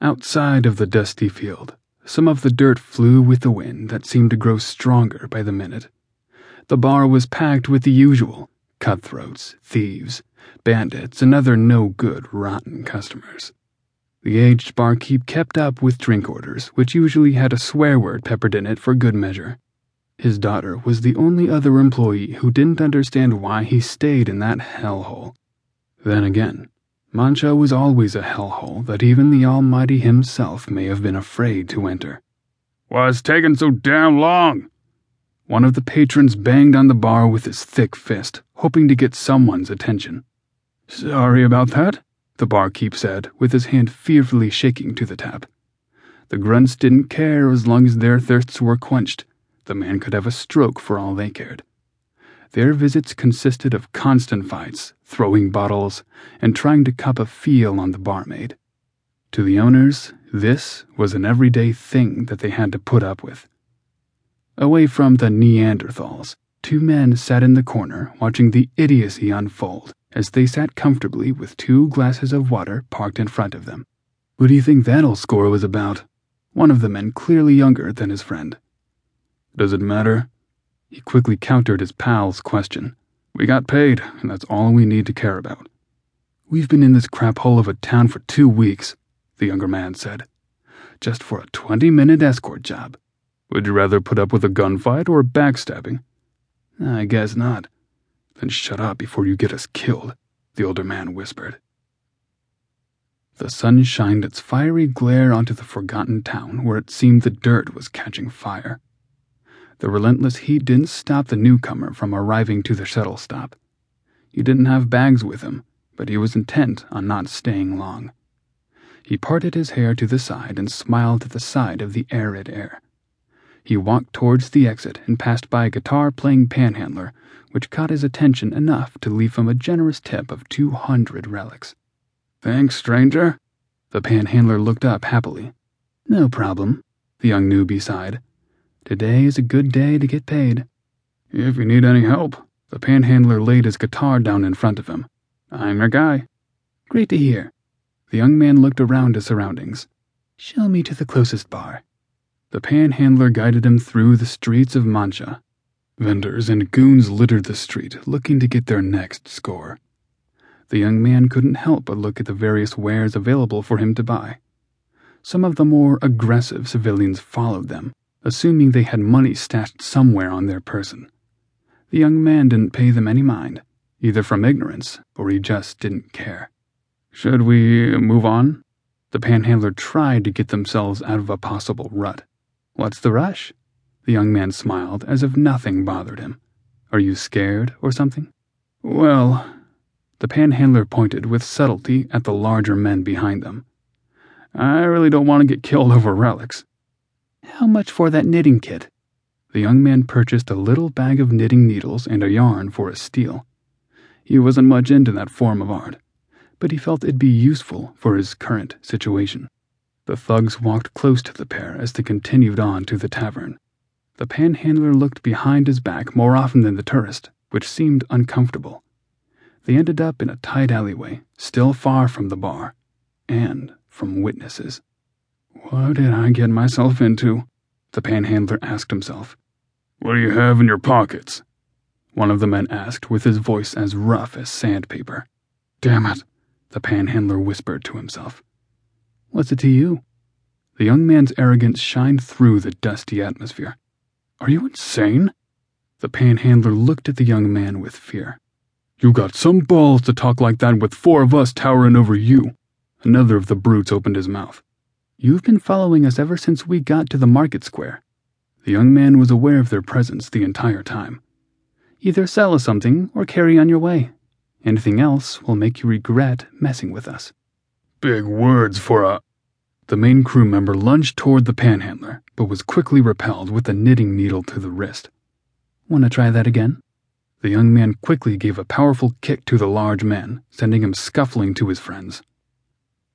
Outside of the dusty field, some of the dirt flew with the wind that seemed to grow stronger by the minute. The bar was packed with the usual cutthroats, thieves, bandits, and other no good, rotten customers. The aged barkeep kept up with drink orders, which usually had a swear word peppered in it for good measure. His daughter was the only other employee who didn't understand why he stayed in that hellhole. Then again, Mancha was always a hellhole that even the Almighty himself may have been afraid to enter. Why's taking so damn long? One of the patrons banged on the bar with his thick fist, hoping to get someone's attention. Sorry about that, the barkeep said, with his hand fearfully shaking to the tap. The grunts didn't care as long as their thirsts were quenched. The man could have a stroke for all they cared. Their visits consisted of constant fights, throwing bottles, and trying to cup a feel on the barmaid. To the owners, this was an everyday thing that they had to put up with. Away from the Neanderthals, two men sat in the corner watching the idiocy unfold as they sat comfortably with two glasses of water parked in front of them. What do you think that old score was about? One of the men clearly younger than his friend. Does it matter? He quickly countered his pal's question. We got paid, and that's all we need to care about. We've been in this crap hole of a town for two weeks, the younger man said. Just for a 20 minute escort job. Would you rather put up with a gunfight or backstabbing? I guess not. Then shut up before you get us killed, the older man whispered. The sun shined its fiery glare onto the forgotten town where it seemed the dirt was catching fire. The relentless heat didn't stop the newcomer from arriving to the shuttle stop. He didn't have bags with him, but he was intent on not staying long. He parted his hair to the side and smiled at the sight of the arid air. He walked towards the exit and passed by a guitar playing panhandler, which caught his attention enough to leave him a generous tip of 200 relics. Thanks, stranger. The panhandler looked up happily. No problem, the young newbie sighed. Today is a good day to get paid. If you need any help, the panhandler laid his guitar down in front of him. I'm your guy. Great to hear. The young man looked around his surroundings. Show me to the closest bar. The panhandler guided him through the streets of Mancha. Vendors and goons littered the street, looking to get their next score. The young man couldn't help but look at the various wares available for him to buy. Some of the more aggressive civilians followed them, assuming they had money stashed somewhere on their person. The young man didn't pay them any mind, either from ignorance or he just didn't care. Should we move on? The panhandler tried to get themselves out of a possible rut. What's the rush? The young man smiled as if nothing bothered him. Are you scared or something? Well, the panhandler pointed with subtlety at the larger men behind them. I really don't want to get killed over relics. How much for that knitting kit? The young man purchased a little bag of knitting needles and a yarn for a steal. He wasn't much into that form of art, but he felt it'd be useful for his current situation. The thugs walked close to the pair as they continued on to the tavern. The panhandler looked behind his back more often than the tourist, which seemed uncomfortable. They ended up in a tight alleyway, still far from the bar, and from witnesses. What did I get myself into? The panhandler asked himself. What do you have in your pockets? One of the men asked with his voice as rough as sandpaper. Damn it, the panhandler whispered to himself. What's it to you? The young man's arrogance shined through the dusty atmosphere. Are you insane? The panhandler looked at the young man with fear. You got some balls to talk like that with four of us towering over you. Another of the brutes opened his mouth. You've been following us ever since we got to the market square. The young man was aware of their presence the entire time. Either sell us something or carry on your way. Anything else will make you regret messing with us. Big words for a. The main crew member lunged toward the panhandler, but was quickly repelled with a knitting needle to the wrist. Want to try that again? The young man quickly gave a powerful kick to the large man, sending him scuffling to his friends.